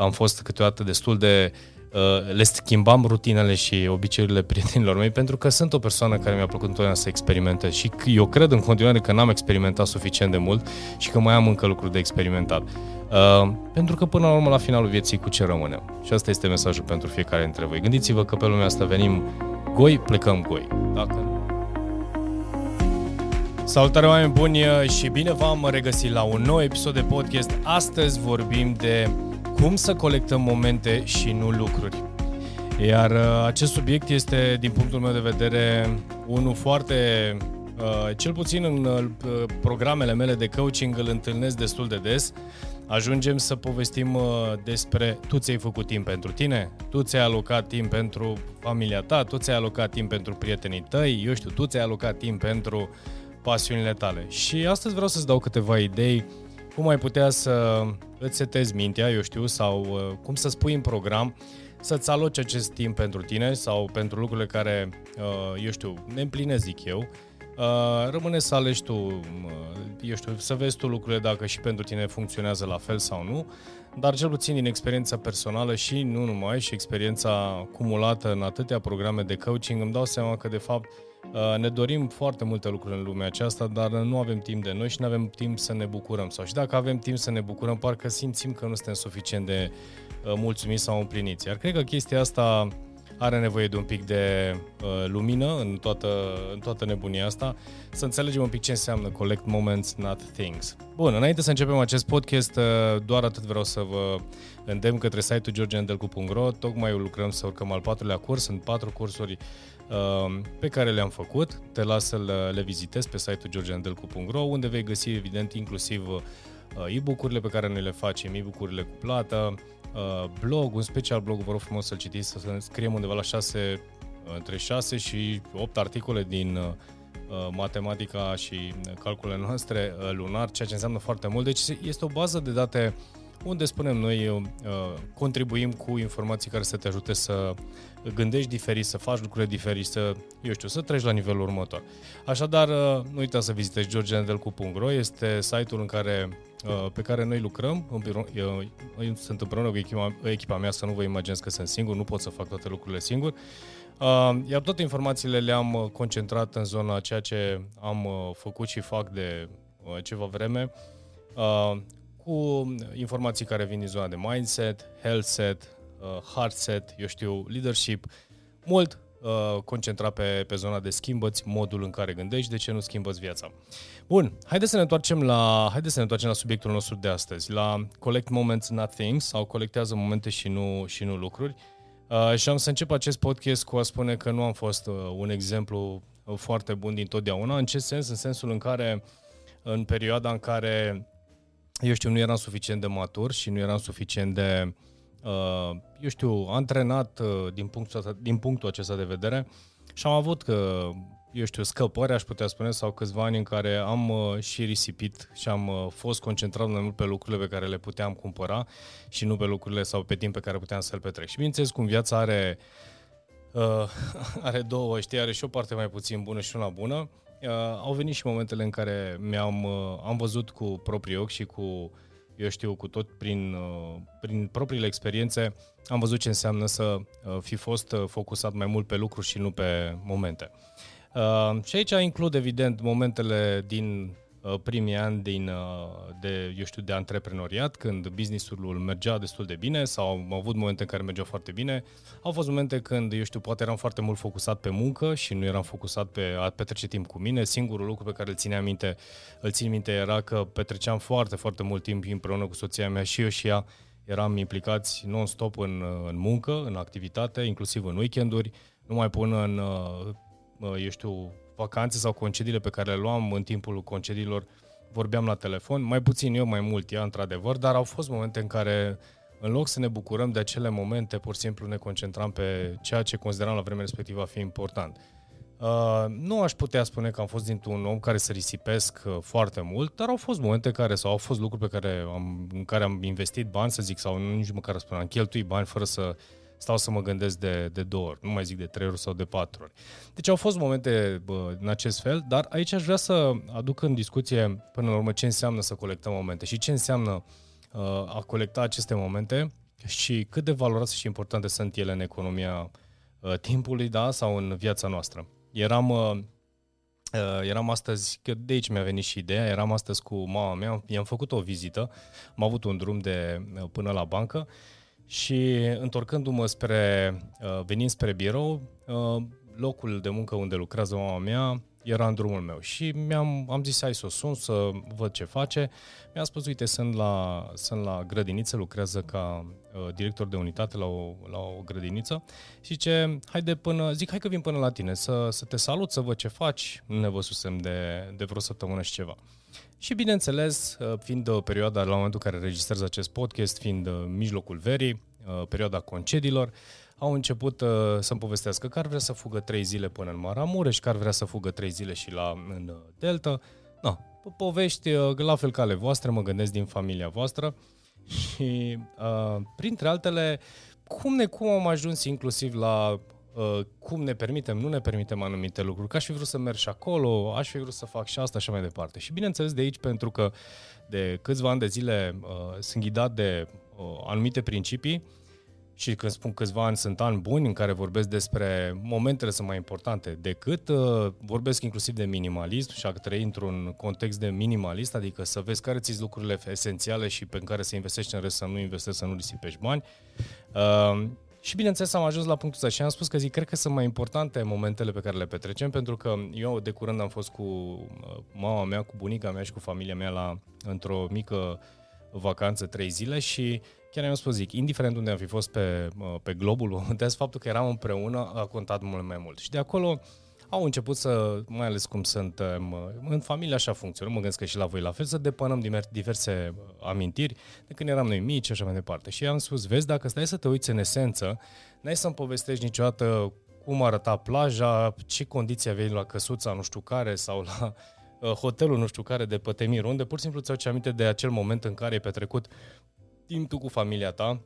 am fost câteodată destul de uh, le schimbam rutinele și obiceiurile prietenilor mei pentru că sunt o persoană care mi-a plăcut întotdeauna să experimente și eu cred în continuare că n-am experimentat suficient de mult și că mai am încă lucruri de experimentat. Uh, pentru că până la urmă, la finalul vieții, cu ce rămânem? Și asta este mesajul pentru fiecare dintre voi. Gândiți-vă că pe lumea asta venim goi, plecăm goi. Dacă Salutare oameni buni și bine v-am regăsit la un nou episod de podcast. Astăzi vorbim de cum să colectăm momente și nu lucruri. Iar uh, acest subiect este, din punctul meu de vedere, unul foarte, uh, cel puțin în uh, programele mele de coaching îl întâlnesc destul de des. Ajungem să povestim despre tu ți-ai făcut timp pentru tine, tu ți-ai alocat timp pentru familia ta, tu ți-ai alocat timp pentru prietenii tăi, eu știu, tu ți-ai alocat timp pentru pasiunile tale. Și astăzi vreau să-ți dau câteva idei cum ai putea să îți setezi mintea, eu știu, sau uh, cum să spui în program să-ți aloci acest timp pentru tine sau pentru lucrurile care, uh, eu știu, ne împlinesc, zic eu. Uh, rămâne să alegi tu, eu știu, să vezi tu lucrurile dacă și pentru tine funcționează la fel sau nu, dar cel puțin din experiența personală și nu numai, și experiența cumulată în atâtea programe de coaching, îmi dau seama că, de fapt, Uh, ne dorim foarte multe lucruri în lumea aceasta, dar nu avem timp de noi și nu avem timp să ne bucurăm. Sau și dacă avem timp să ne bucurăm, parcă simțim că nu suntem suficient de uh, mulțumiți sau împliniți. Iar cred că chestia asta are nevoie de un pic de uh, lumină în toată, în toată nebunia asta, să înțelegem un pic ce înseamnă collect moments, not things. Bun, înainte să începem acest podcast, uh, doar atât vreau să vă îndemn către site-ul georgiandelcu.ro, tocmai lucrăm să urcăm al patrulea curs, sunt patru cursuri uh, pe care le-am făcut, te las să le, le vizitezi pe site-ul georgiandelcu.ro, unde vei găsi evident inclusiv uh, e-book-urile pe care noi le facem, e-book-urile cu plată, Uh, blog, un special blog, vă rog frumos să-l citiți, să scriem undeva la 6, uh, între 6 și 8 articole din uh, matematica și calculele noastre lunar, ceea ce înseamnă foarte mult. Deci este o bază de date unde spunem noi contribuim cu informații care să te ajute să gândești diferit, să faci lucruri diferite, să, eu știu, să treci la nivelul următor. Așadar, nu uita să vizitezi georgiandelcu.ro, este site-ul în care Uh, pe care noi lucrăm. Eu, eu sunt împreună cu echipa, echipa mea, să nu vă imaginați că sunt singur, nu pot să fac toate lucrurile singur. Uh, iar toate informațiile le-am uh, concentrat în zona ceea ce am făcut și fac de ceva vreme, cu informații care vin din zona de mindset, health set, heart set, eu știu, leadership, mult uh, concentrat pe, pe zona de schimbăți modul în care gândești, de ce nu schimbăți viața. Bun, haideți să ne întoarcem la, haideți să ne întoarcem la subiectul nostru de astăzi, la collect moments, not things, sau colectează momente și nu, și nu lucruri. Uh, și am să încep acest podcast cu a spune că nu am fost uh, un exemplu uh, foarte bun din totdeauna. În ce sens? În sensul în care, în perioada în care, eu știu, nu eram suficient de matur și nu eram suficient de uh, Uh, eu știu, antrenat uh, din punctul, ăsta, din punctul acesta de vedere și am avut că, eu știu, scăpări, aș putea spune, sau câțiva ani în care am uh, și risipit și am fost concentrat mai mult pe lucrurile pe care le puteam cumpăra și nu pe lucrurile sau pe timp pe care puteam să-l petrec. Și bineînțeles, cum viața are, uh, are două, știi, are și o parte mai puțin bună și una bună, uh, au venit și momentele în care mi-am uh, am văzut cu proprii ochi și cu uh, eu știu cu tot prin, uh, prin propriile experiențe, am văzut ce înseamnă să uh, fi fost uh, focusat mai mult pe lucruri și nu pe momente. Și aici includ, evident, momentele din Uh, primii ani din, uh, de, eu știu, de antreprenoriat, când businessul mergea destul de bine sau au avut momente în care mergeau foarte bine. Au fost momente când, eu știu, poate eram foarte mult focusat pe muncă și nu eram focusat pe a petrece timp cu mine. Singurul lucru pe care îl țineam minte, îl țin minte era că petreceam foarte, foarte mult timp împreună cu soția mea și eu și ea eram implicați non-stop în, în muncă, în activitate, inclusiv în weekenduri, numai până în, uh, eu știu, vacanțe sau concediile pe care le luam în timpul concediilor, vorbeam la telefon, mai puțin eu, mai mult ea, într-adevăr, dar au fost momente în care, în loc să ne bucurăm de acele momente, pur și simplu ne concentram pe ceea ce consideram la vremea respectivă a fi important. Uh, nu aș putea spune că am fost dintr-un om care să risipesc uh, foarte mult, dar au fost momente care, sau au fost lucruri pe care am, în care am investit bani, să zic, sau nici măcar spun, am cheltuit bani fără să stau să mă gândesc de, de două ori, nu mai zic de trei ori sau de patru ori. Deci au fost momente bă, în acest fel, dar aici aș vrea să aduc în discuție până la urmă ce înseamnă să colectăm momente și ce înseamnă uh, a colecta aceste momente și cât de valoroase și importante sunt ele în economia uh, timpului, da, sau în viața noastră. Eram, uh, uh, eram astăzi, că de aici mi-a venit și ideea, eram astăzi cu mama mea, i-am făcut o vizită, am avut un drum de uh, până la bancă și întorcându-mă spre, uh, venind spre birou, uh, locul de muncă unde lucrează mama mea era în drumul meu și mi-am am zis hai să o sun, să văd ce face. Mi-a spus, uite, sunt la, sunt la grădiniță, lucrează ca uh, director de unitate la o, la o grădiniță și zice, de până, zic, hai că vin până la tine să, să te salut, să văd ce faci, nu ne văzusem de, de vreo săptămână și ceva. Și bineînțeles, uh, fiind o perioadă la momentul în care registrez acest podcast, fiind uh, mijlocul verii, uh, perioada concediilor, au început uh, să-mi povestească că ar vrea să fugă trei zile până în Maramureș, că ar vrea să fugă trei zile și la în uh, Delta. No, povești uh, la fel ca ale voastre, mă gândesc din familia voastră și uh, printre altele, cum ne cum am ajuns inclusiv la uh, cum ne permitem, nu ne permitem anumite lucruri, că aș fi vrut să merg și acolo, aș fi vrut să fac și asta și mai departe. Și bineînțeles de aici, pentru că de câțiva ani de zile uh, sunt ghidat de uh, anumite principii, și când spun câțiva ani, sunt ani buni în care vorbesc despre momentele sunt mai importante decât uh, vorbesc inclusiv de minimalism și a trăi într-un context de minimalist, adică să vezi care ți lucrurile esențiale și pe care să investești în rest, să nu investești, să nu risipești bani. Uh, și bineînțeles am ajuns la punctul ăsta și am spus că zic, cred că sunt mai importante momentele pe care le petrecem, pentru că eu de curând am fost cu uh, mama mea, cu bunica mea și cu familia mea la, într-o mică vacanță trei zile și chiar am spus, zic, indiferent unde am fi fost pe, pe globul pământesc, faptul că eram împreună a contat mult mai mult. Și de acolo au început să, mai ales cum suntem, în familie așa funcționăm, mă gândesc că și la voi la fel, să depănăm diverse amintiri de când eram noi mici și așa mai departe. Și am spus, vezi, dacă stai să te uiți în esență, n-ai să-mi povestești niciodată cum arăta plaja, ce condiții aveai la căsuța nu știu care sau la uh, hotelul nu știu care de pe Temir, unde pur și simplu ți-au aminte de acel moment în care ai petrecut timp tu cu familia ta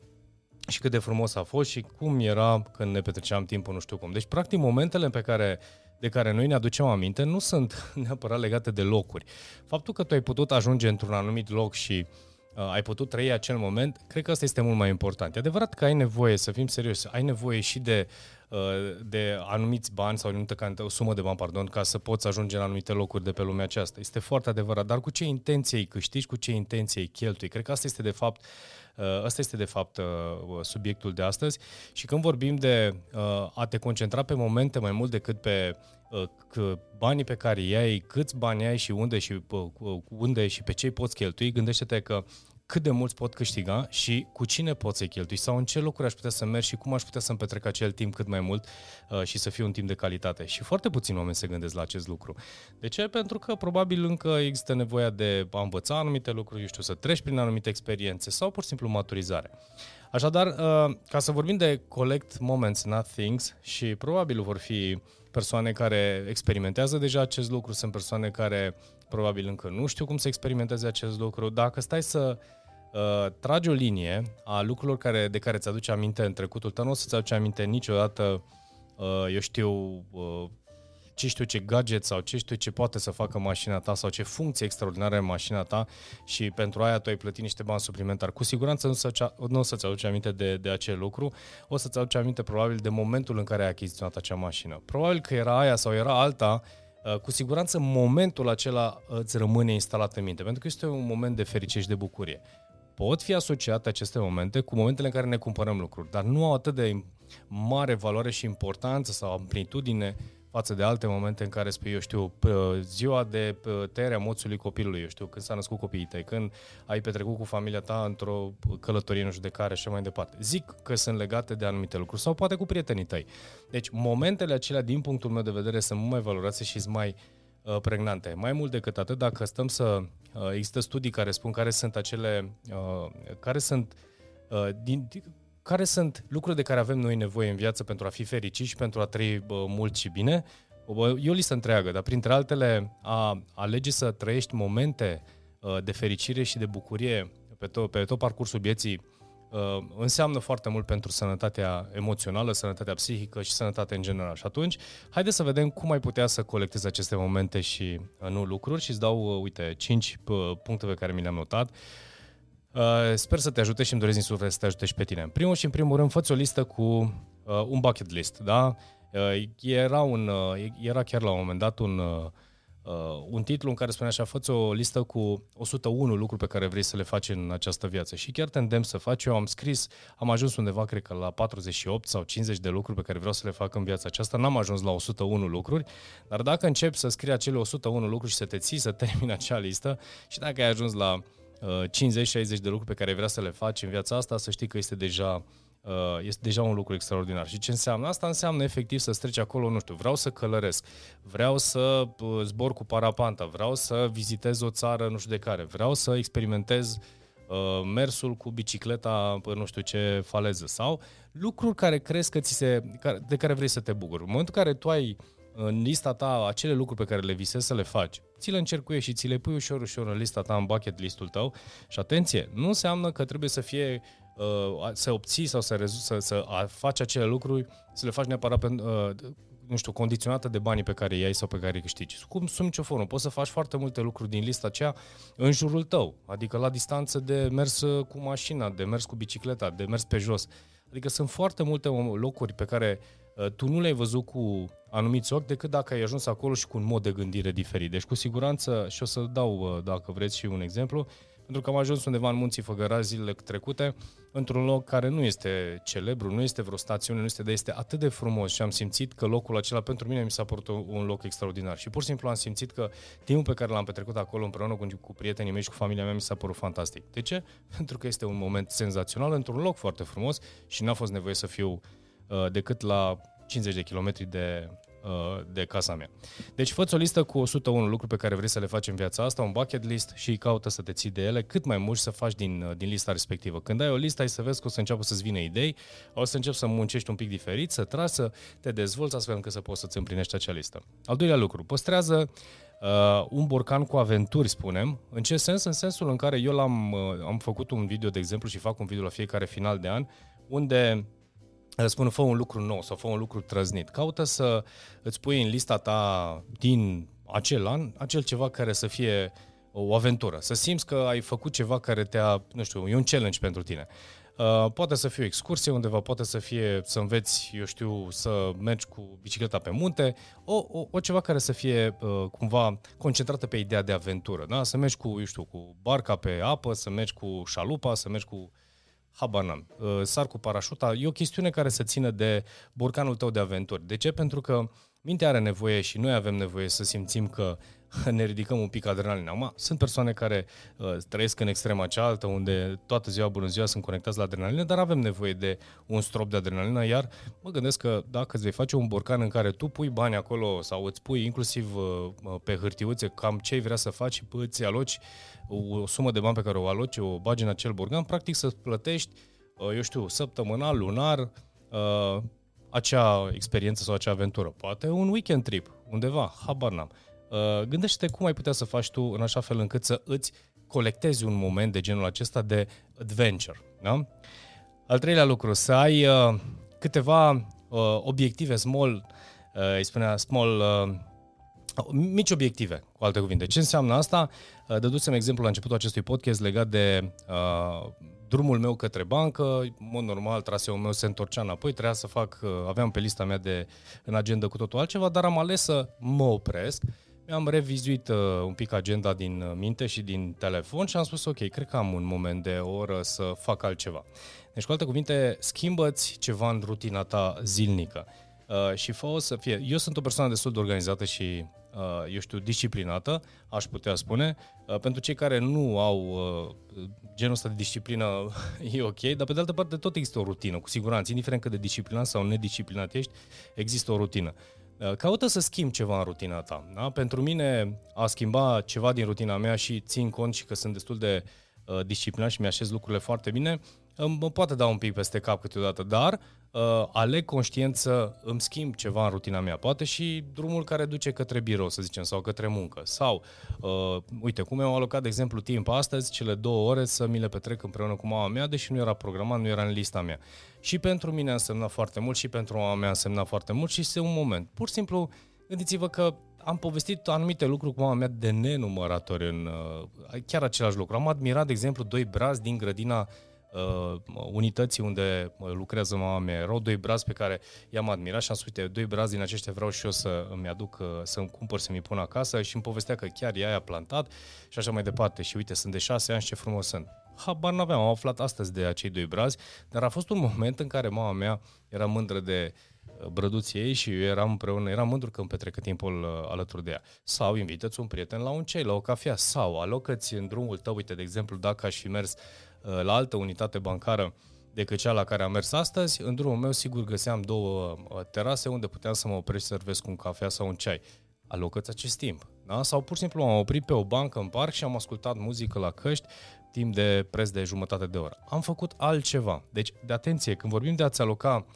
și cât de frumos a fost și cum era când ne petreceam timpul nu știu cum. Deci, practic, momentele pe care, de care noi ne aducem aminte nu sunt neapărat legate de locuri. Faptul că tu ai putut ajunge într-un anumit loc și uh, ai putut trăi acel moment, cred că asta este mult mai important. E adevărat că ai nevoie, să fim serioși, ai nevoie și de, uh, de anumiți bani sau anumită o sumă de bani, pardon, ca să poți ajunge la anumite locuri de pe lumea aceasta. Este foarte adevărat, dar cu ce intenție îi câștigi, cu ce intenție îi cheltui. Cred că asta este de fapt Uh, ăsta este de fapt uh, subiectul de astăzi și când vorbim de uh, a te concentra pe momente mai mult decât pe banii pe care i ai, câți bani ai și unde și, unde și pe ce poți cheltui, gândește-te că cât de mulți pot câștiga și cu cine pot să-i cheltui sau în ce locuri aș putea să merg și cum aș putea să-mi petrec acel timp cât mai mult uh, și să fie un timp de calitate. Și foarte puțini oameni se gândesc la acest lucru. De ce? Pentru că probabil încă există nevoia de a învăța anumite lucruri, eu știu, să treci prin anumite experiențe sau pur și simplu maturizare. Așadar, uh, ca să vorbim de collect moments, not things, și probabil vor fi persoane care experimentează deja acest lucru, sunt persoane care probabil încă nu știu cum să experimenteze acest lucru. Dacă stai să uh, tragi o linie a lucrurilor care, de care ți-aduce aminte în trecutul tău, nu o să-ți aduce aminte niciodată, uh, eu știu, uh, ce știu ce gadget sau ce știu ce poate să facă mașina ta sau ce funcție extraordinară în mașina ta și pentru aia tu ai plătit niște bani suplimentari. Cu siguranță nu, să, nu o să-ți aduce aminte de, de acel lucru, o să-ți aduce aminte probabil de momentul în care ai achiziționat acea mașină. Probabil că era aia sau era alta, uh, cu siguranță momentul acela îți rămâne instalat în minte, pentru că este un moment de fericire și de bucurie. Pot fi asociate aceste momente cu momentele în care ne cumpărăm lucruri, dar nu au atât de mare valoare și importanță sau amplitudine față de alte momente în care spui, eu știu, ziua de tăierea moțului copilului, eu știu, când s-a născut copiii tăi, când ai petrecut cu familia ta într-o călătorie, nu știu de care și mai departe. Zic că sunt legate de anumite lucruri sau poate cu prietenii tăi. Deci momentele acelea, din punctul meu de vedere, sunt mult mai valoroase și sunt mai uh, pregnante. Mai mult decât atât, dacă stăm să... Uh, există studii care spun care sunt acele... Uh, care sunt uh, din, care sunt lucruri de care avem noi nevoie în viață pentru a fi fericiți și pentru a trăi bă, mult și bine. E o listă întreagă, dar printre altele a alege să trăiești momente uh, de fericire și de bucurie pe tot, pe tot parcursul vieții uh, înseamnă foarte mult pentru sănătatea emoțională, sănătatea psihică și sănătatea în general. Și atunci, haideți să vedem cum ai putea să colectezi aceste momente și uh, nu lucruri și îți dau, uite, 5 puncte pe care mi le-am notat. Uh, sper să te ajute și îmi doresc din suflet să te ajute și pe tine. În primul și în primul rând, fă o listă cu uh, un bucket list, da? Uh, era, un, uh, era chiar la un moment dat un, uh, uh, un titlu în care spunea așa, fă o listă cu 101 lucruri pe care vrei să le faci în această viață. Și chiar te îndemn să faci. Eu am scris, am ajuns undeva, cred că la 48 sau 50 de lucruri pe care vreau să le fac în viața aceasta. N-am ajuns la 101 lucruri, dar dacă începi să scrii acele 101 lucruri și să te ții să termini acea listă și dacă ai ajuns la 50-60 uh, de lucruri pe care vrea să le faci în viața asta, să știi că este deja uh, este deja un lucru extraordinar. Și ce înseamnă? Asta înseamnă efectiv să treci acolo, nu știu, vreau să călăresc, vreau să uh, zbor cu parapanta, vreau să vizitez o țară nu știu de care, vreau să experimentez mersul cu bicicleta pe nu știu ce faleză sau lucruri care crezi că ți se, de care vrei să te bucuri. În momentul în care tu ai în lista ta acele lucruri pe care le visezi să le faci, ți le încercuiești și ți le pui ușor, ușor în lista ta, în bucket listul tău și atenție, nu înseamnă că trebuie să fie uh, să obții sau să, rezu- să, să faci acele lucruri, să le faci neapărat pe, uh, nu știu, condiționată de banii pe care îi ai sau pe care îi câștigi. Cum sunt nicio formă. Poți să faci foarte multe lucruri din lista aceea în jurul tău, adică la distanță de mers uh, cu mașina, de mers cu bicicleta, de mers pe jos. Adică sunt foarte multe locuri pe care uh, tu nu le-ai văzut cu anumiți ochi decât dacă ai ajuns acolo și cu un mod de gândire diferit. Deci cu siguranță, și o să dau, uh, dacă vreți, și un exemplu, pentru că am ajuns undeva în munții Făgăraș zilele trecute, într-un loc care nu este celebru, nu este vreo stațiune, nu este, dar este atât de frumos și am simțit că locul acela pentru mine mi s-a părut un loc extraordinar și pur și simplu am simțit că timpul pe care l-am petrecut acolo împreună cu, cu prietenii mei și cu familia mea mi s-a părut fantastic. De ce? Pentru că este un moment senzațional într-un loc foarte frumos și n-a fost nevoie să fiu uh, decât la 50 de kilometri de, Uh, de casa mea. Deci fă o listă cu 101 lucruri pe care vrei să le faci în viața asta, un bucket list și caută să te ții de ele cât mai mult și să faci din, uh, din lista respectivă. Când ai o listă, ai să vezi că o să înceapă să-ți vină idei, o să începi să muncești un pic diferit, să tragi, să te dezvolți astfel încât să poți să-ți împlinești acea listă. Al doilea lucru, păstrează uh, un borcan cu aventuri, spunem. În ce sens? În sensul în care eu l-am uh, am făcut un video, de exemplu, și fac un video la fiecare final de an, unde spun fă un lucru nou sau fă un lucru trăznit. Caută să îți pui în lista ta din acel an, acel ceva care să fie o aventură. Să simți că ai făcut ceva care te-a, nu știu, e un challenge pentru tine. Uh, poate să fie o excursie undeva, poate să fie să înveți, eu știu, să mergi cu bicicleta pe munte, o, o, o ceva care să fie uh, cumva concentrată pe ideea de aventură, da? Să mergi cu, eu știu, cu barca pe apă, să mergi cu șalupa, să mergi cu habar n-am, uh, sar cu parașuta, e o chestiune care se ține de borcanul tău de aventuri. De ce? Pentru că mintea are nevoie și noi avem nevoie să simțim că ne ridicăm un pic adrenalina. Acum, sunt persoane care uh, trăiesc în extrema cealaltă, unde toată ziua, bună ziua, sunt conectați la adrenalină, dar avem nevoie de un strop de adrenalină, iar mă gândesc că dacă îți vei face un borcan în care tu pui bani acolo sau îți pui inclusiv uh, pe hârtiuțe cam ce vrea să faci și îți aloci o sumă de bani pe care o aloci, o bagi în acel borcan, practic să plătești, uh, eu știu, săptămânal, lunar, uh, acea experiență sau acea aventură. Poate un weekend trip, undeva, habar n-am. Uh, gândește-te cum ai putea să faci tu în așa fel încât să îți colectezi un moment de genul acesta de adventure. Da? Al treilea lucru, să ai uh, câteva uh, obiective small, uh, îi spunea small, uh, mici obiective, cu alte cuvinte. Ce înseamnă asta? Uh, dădusem exemplu la începutul acestui podcast legat de uh, drumul meu către bancă, în mod normal traseul meu se întorcea înapoi, trebuia să fac, uh, aveam pe lista mea de în agenda cu totul altceva, dar am ales să mă opresc. Mi-am revizuit uh, un pic agenda din uh, minte și din telefon și am spus, ok, cred că am un moment de o oră să fac altceva. Deci, cu alte cuvinte, schimbă-ți ceva în rutina ta zilnică uh, și fă să fie... Eu sunt o persoană destul de organizată și, uh, eu știu, disciplinată, aș putea spune. Uh, pentru cei care nu au uh, genul ăsta de disciplină, e ok, dar pe de altă parte tot există o rutină, cu siguranță, indiferent cât de disciplinat sau nedisciplinat ești, există o rutină. Uh, caută să schimbi ceva în rutina ta. Da? Pentru mine a schimba ceva din rutina mea și țin cont și că sunt destul de uh, disciplinat și mi-așez lucrurile foarte bine, mă poate da un pic peste cap câteodată, dar uh, aleg conștient să îmi schimb ceva în rutina mea. Poate și drumul care duce către birou, să zicem, sau către muncă. Sau, uh, uite, cum mi-am alocat, de exemplu, timp astăzi, cele două ore să mi le petrec împreună cu mama mea, deși nu era programat, nu era în lista mea. Și pentru mine a însemnat foarte mult și pentru mama mea a însemnat foarte mult și este un moment. Pur și simplu, gândiți-vă că am povestit anumite lucruri cu mama mea de nenumăratori în uh, chiar același lucru. Am admirat, de exemplu, doi brazi din grădina uh, unității unde lucrează mama mea. Erau doi brazi pe care i-am admirat și am spus, uite, doi brazi din aceștia vreau și eu să îmi aduc, uh, să-mi cumpăr, să mi pun acasă și îmi povestea că chiar ea i-a plantat și așa mai departe. Și uite, sunt de șase ani și ce frumos sunt. Habar n-aveam, am aflat astăzi de acei doi brazi, dar a fost un moment în care mama mea era mândră de uh, brăduții ei și eu eram împreună, eram mândru că îmi petrecă timpul uh, alături de ea. Sau invitați un prieten la un ceai, la o cafea, sau alocă-ți în drumul tău, uite, de exemplu, dacă aș fi mers uh, la altă unitate bancară decât cea la care am mers astăzi, în drumul meu sigur găseam două terase unde puteam să mă opresc să servesc un cafea sau un ceai. Alocă-ți acest timp. Da? Sau pur și simplu am oprit pe o bancă în parc și am ascultat muzică la căști timp de preț de jumătate de oră. Am făcut altceva. Deci, de atenție, când vorbim de a-ți aloca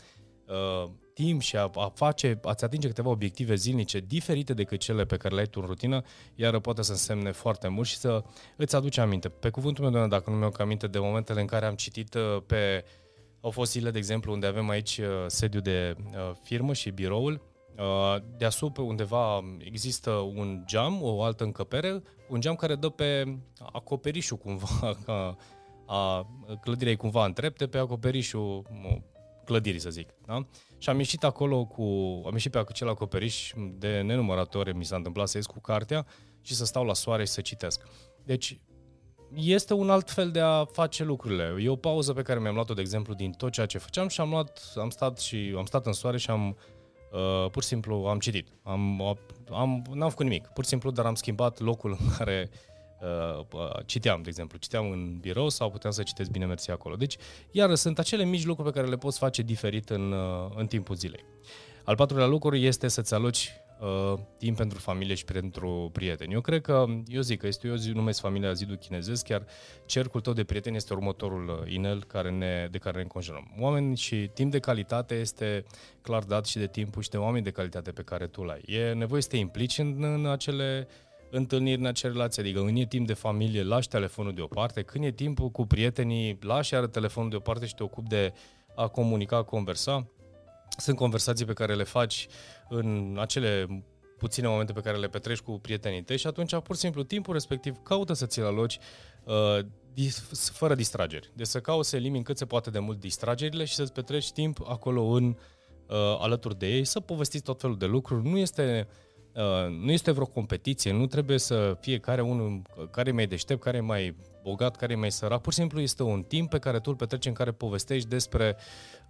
uh, timp și a, a face, a-ți atinge câteva obiective zilnice diferite decât cele pe care le ai tu în rutină, iar poate să însemne foarte mult și să îți aduce aminte. Pe cuvântul meu, doamne, dacă nu mi-au aminte de momentele în care am citit uh, pe... Au fost zile, de exemplu, unde avem aici uh, sediu de uh, firmă și biroul Uh, deasupra undeva există un geam, o altă încăpere, un geam care dă pe acoperișul cumva, ca a clădirea e cumva în trepte, pe acoperișul clădirii, să zic. Da? Și am ieșit acolo cu, am ieșit pe acel acoperiș de nenumărate ore mi s-a întâmplat să ies cu cartea și să stau la soare și să citesc. Deci este un alt fel de a face lucrurile. E o pauză pe care mi-am luat-o, de exemplu, din tot ceea ce făceam și am luat, am stat și am stat în soare și am Uh, pur și simplu am citit. Am, am, n-am făcut nimic, pur și simplu, dar am schimbat locul în care uh, uh, citeam, de exemplu. Citeam în birou sau puteam să citesc bine mersi acolo. Deci, iar sunt acele mici lucruri pe care le poți face diferit în, uh, în timpul zilei. Al patrulea lucru este să-ți aloci uh, timp pentru familie și pentru prieteni. Eu cred că, eu zic că este, eu zi, numesc familia zidul chinezesc, chiar cercul tău de prieteni este următorul uh, inel care ne, de care ne înconjurăm. Oameni și timp de calitate este clar dat și de timpul și de oameni de calitate pe care tu l-ai. E nevoie să te implici în, în acele întâlniri, în acele relații, adică când e timp de familie, lași telefonul deoparte, când e timpul cu prietenii, lași iar telefonul deoparte și te ocupi de a comunica, a conversa, sunt conversații pe care le faci în acele puține momente pe care le petreci cu prietenii tăi și atunci, pur și simplu, timpul respectiv caută să ți-l aloci uh, dis- fără distrageri. Deci să cauți să elimini cât se poate de mult distragerile și să-ți petreci timp acolo în uh, alături de ei, să povestiți tot felul de lucruri. Nu este Uh, nu este vreo competiție, nu trebuie să fie care unul care e mai deștept, care e mai bogat, care e mai sărac. Pur și simplu este un timp pe care tu îl petreci în care povestești despre,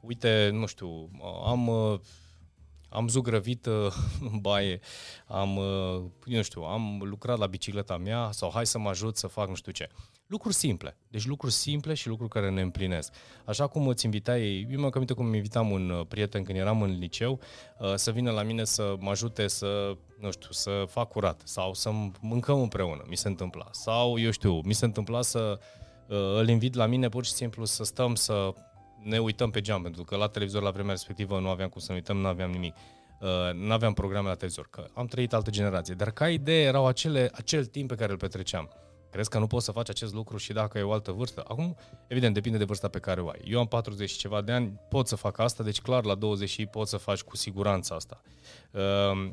uite, nu știu, am uh, am zugrăvit uh, în baie, am, uh, nu știu, am lucrat la bicicleta mea sau hai să mă ajut să fac nu știu ce. Lucruri simple. Deci lucruri simple și lucruri care ne împlinesc. Așa cum îți invitai, eu mă aminte cum îmi invitam un uh, prieten când eram în liceu uh, să vină la mine să mă ajute să, nu știu, să fac curat sau să mâncăm împreună, mi se întâmpla. Sau, eu știu, mi se întâmpla să uh, îl invit la mine pur și simplu să stăm să ne uităm pe geam, pentru că la televizor la vremea respectivă nu aveam cum să ne uităm, nu aveam nimic. Uh, nu aveam programe la televizor, că am trăit altă generație. Dar ca idee erau acele, acel timp pe care îl petreceam. Crezi că nu poți să faci acest lucru și dacă e o altă vârstă? Acum, evident, depinde de vârsta pe care o ai. Eu am 40 și ceva de ani, pot să fac asta, deci clar la 20 și pot să faci cu siguranță asta. Uh,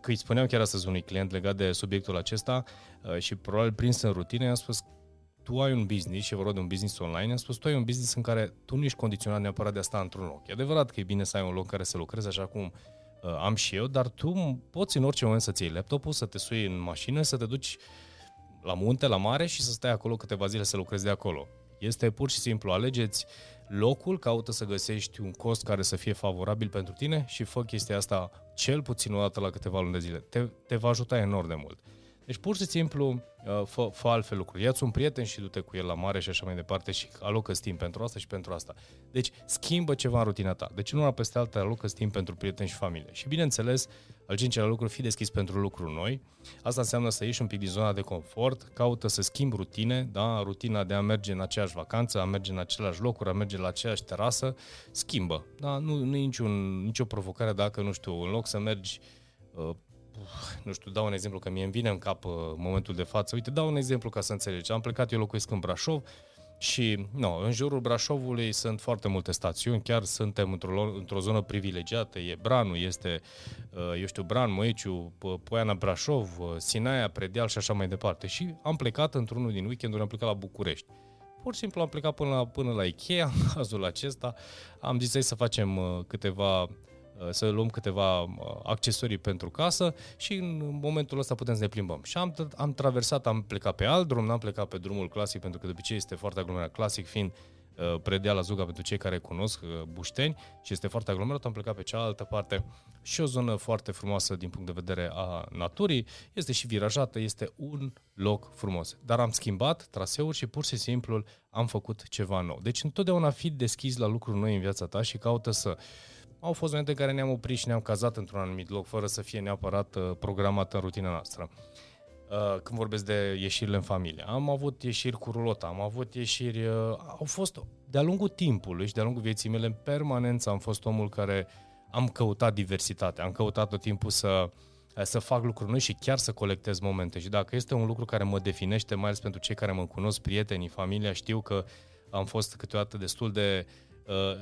că îi spuneam chiar astăzi unui client legat de subiectul acesta uh, și probabil prins în rutine, am spus tu ai un business și vorba de un business online, am spus, tu ai un business în care tu nu ești condiționat neapărat de a sta într-un loc. E adevărat că e bine să ai un loc în care să lucrezi așa cum uh, am și eu, dar tu poți în orice moment să-ți iei laptopul, să te sui în mașină, să te duci la munte, la mare și să stai acolo câteva zile să lucrezi de acolo. Este pur și simplu, alegeți locul, caută să găsești un cost care să fie favorabil pentru tine și fă chestia asta cel puțin o dată la câteva luni de zile. Te, te va ajuta enorm de mult. Deci pur și simplu uh, fă, fă altfel lucruri. Ia-ți un prieten și du-te cu el la mare și așa mai departe și alocă timp pentru asta și pentru asta. Deci schimbă ceva în rutina ta. Deci una peste alta alocă timp pentru prieteni și familie. Și bineînțeles, al cincilea lucru, fi deschis pentru lucruri noi. Asta înseamnă să ieși un pic din zona de confort, caută să schimbi rutine, da? rutina de a merge în aceeași vacanță, a merge în același locuri, a merge la aceeași terasă, schimbă. Da? Nu, nu e niciun, nicio provocare dacă, nu știu, în loc să mergi uh, nu știu, dau un exemplu că mie îmi vine în cap uh, momentul de față. Uite, dau un exemplu ca să înțelegi. Am plecat, eu locuiesc în Brașov, Și no, în jurul Brașovului sunt foarte multe stațiuni, chiar suntem într-o, într-o zonă privilegiată, e Branu, este, uh, eu știu, Bran, Moeciu, Poiana Brașov, uh, Sinaia, Predeal și așa mai departe. Și am plecat într-unul din weekenduri, am plecat la București. Pur și simplu am plecat până la, până la Ikea, în cazul acesta. Am zis să facem uh, câteva Uh, să luăm câteva uh, accesorii pentru casă și în momentul ăsta putem să ne plimbăm. Și am, am traversat, am plecat pe alt drum, n-am plecat pe drumul clasic, pentru că de obicei este foarte aglomerat. Clasic fiind uh, predea la Zuga pentru cei care cunosc Bușteni și este foarte aglomerat, am plecat pe cealaltă parte și o zonă foarte frumoasă din punct de vedere a naturii, este și virajată, este un loc frumos. Dar am schimbat traseuri și pur și simplu am făcut ceva nou. Deci întotdeauna fi deschis la lucruri noi în viața ta și caută să au fost momente în care ne-am oprit și ne-am cazat într-un anumit loc, fără să fie neapărat uh, programat în rutina noastră. Uh, când vorbesc de ieșirile în familie. Am avut ieșiri cu rulota, am avut ieșiri... Uh, au fost de-a lungul timpului și de-a lungul vieții mele, în permanență am fost omul care am căutat diversitate, am căutat tot timpul să, să fac lucruri noi și chiar să colectez momente. Și dacă este un lucru care mă definește, mai ales pentru cei care mă cunosc, prietenii, familia, știu că am fost câteodată destul de uh, Uh,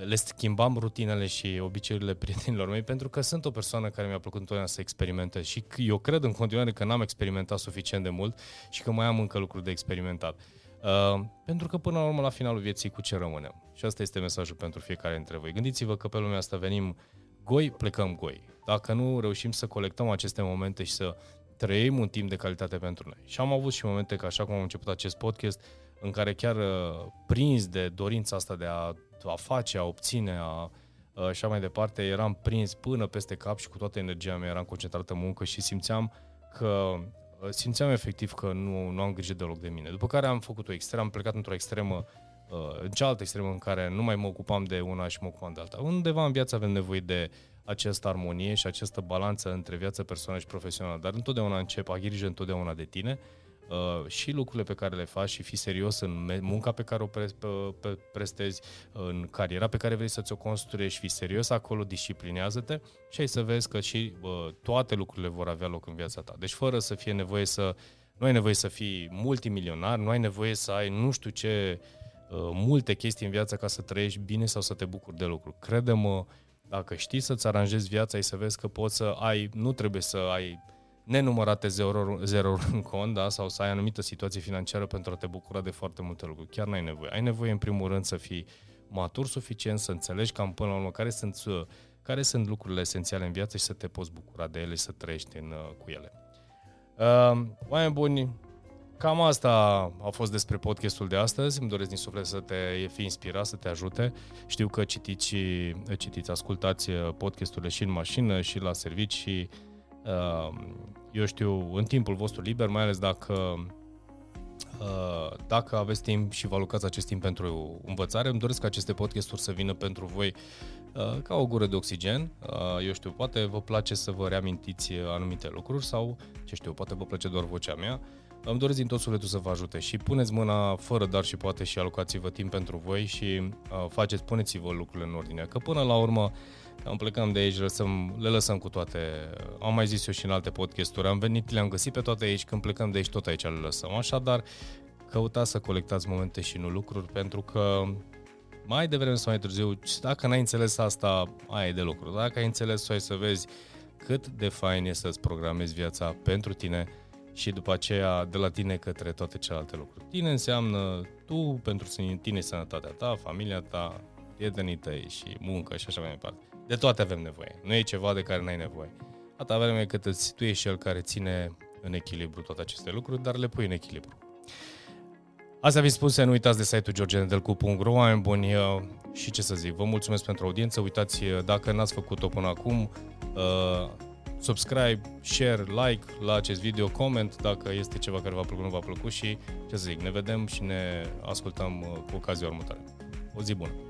le schimbam rutinele și obiceiurile prietenilor mei pentru că sunt o persoană care mi-a plăcut întotdeauna să experimentez și eu cred în continuare că n-am experimentat suficient de mult și că mai am încă lucruri de experimentat. Uh, pentru că până la urmă, la finalul vieții, cu ce rămânem? Și asta este mesajul pentru fiecare dintre voi. Gândiți-vă că pe lumea asta venim goi, plecăm goi. Dacă nu reușim să colectăm aceste momente și să trăim un timp de calitate pentru noi. Și am avut și momente că, așa cum am început acest podcast, în care chiar uh, prins de dorința asta de a a face, a obține, a, așa mai departe, eram prins până peste cap și cu toată energia mea eram concentrat în muncă și simțeam că simțeam efectiv că nu, nu am grijă deloc de mine. După care am făcut o extremă, am plecat într-o extremă, în cealaltă extremă în care nu mai mă ocupam de una și mă ocupam de alta. Undeva în viață avem nevoie de această armonie și această balanță între viața personală și profesională, dar întotdeauna încep, a grijă întotdeauna de tine uh, și lucrurile pe care le faci și fi serios în munca pe care o pre- pe, prestezi, în cariera pe care vrei să ți-o construiești, fi serios acolo, disciplinează-te și ai să vezi că și uh, toate lucrurile vor avea loc în viața ta. Deci fără să fie nevoie să, nu ai nevoie să fii multimilionar, nu ai nevoie să ai nu știu ce uh, multe chestii în viață ca să trăiești bine sau să te bucuri de lucruri. Crede-mă, dacă știi să-ți aranjezi viața, ai să vezi că poți să ai, nu trebuie să ai nenumărate zero, zero în cont, da? sau să ai anumită situație financiară pentru a te bucura de foarte multe lucruri. Chiar n-ai nevoie. Ai nevoie, în primul rând, să fii matur suficient, să înțelegi cam până la urmă care sunt, care sunt lucrurile esențiale în viață și să te poți bucura de ele și să trăiești în, uh, cu ele. Uh, oameni buni, cam asta a fost despre podcastul de astăzi. Îmi doresc din suflet să te fii inspirat, să te ajute. Știu că citiți, citiți ascultați uh, podcasturile și în mașină, și la servici, și uh, eu știu, în timpul vostru liber, mai ales dacă uh, dacă aveți timp și vă alocați acest timp pentru învățare, îmi doresc ca aceste podcasturi să vină pentru voi uh, ca o gură de oxigen. Uh, eu știu, poate vă place să vă reamintiți anumite lucruri sau, ce știu, poate vă place doar vocea mea. Îmi doresc din tot sufletul să vă ajute și puneți mâna fără dar și poate și alocați-vă timp pentru voi și uh, faceți, puneți-vă lucrurile în ordine. Că până la urmă, am plecăm de aici, lăsăm, le lăsăm cu toate. Am mai zis eu și în alte podcasturi, am venit, le-am găsit pe toate aici, când plecăm de aici, tot aici le lăsăm. Așadar, căutați să colectați momente și nu lucruri, pentru că mai devreme sau mai târziu, dacă n-ai înțeles asta, ai de lucru. Dacă ai înțeles, ai să vezi cât de fain e să-ți programezi viața pentru tine și după aceea de la tine către toate celelalte lucruri. Tine înseamnă tu pentru tine sănătatea ta, familia ta, prietenii tăi și muncă și așa mai departe. De toate avem nevoie. Nu e ceva de care n-ai nevoie. Atâta vreme cât îți, tu ești cel care ține în echilibru toate aceste lucruri, dar le pui în echilibru. Astea fi spuse, nu uitați de site-ul georgenedelcu.ro, oameni buni uh, și ce să zic, vă mulțumesc pentru audiență, uitați uh, dacă n-ați făcut-o până acum, uh, subscribe, share, like la acest video, comment dacă este ceva care v-a plăcut, nu v-a plăcut și ce să zic, ne vedem și ne ascultăm cu ocazia următoare. O zi bună!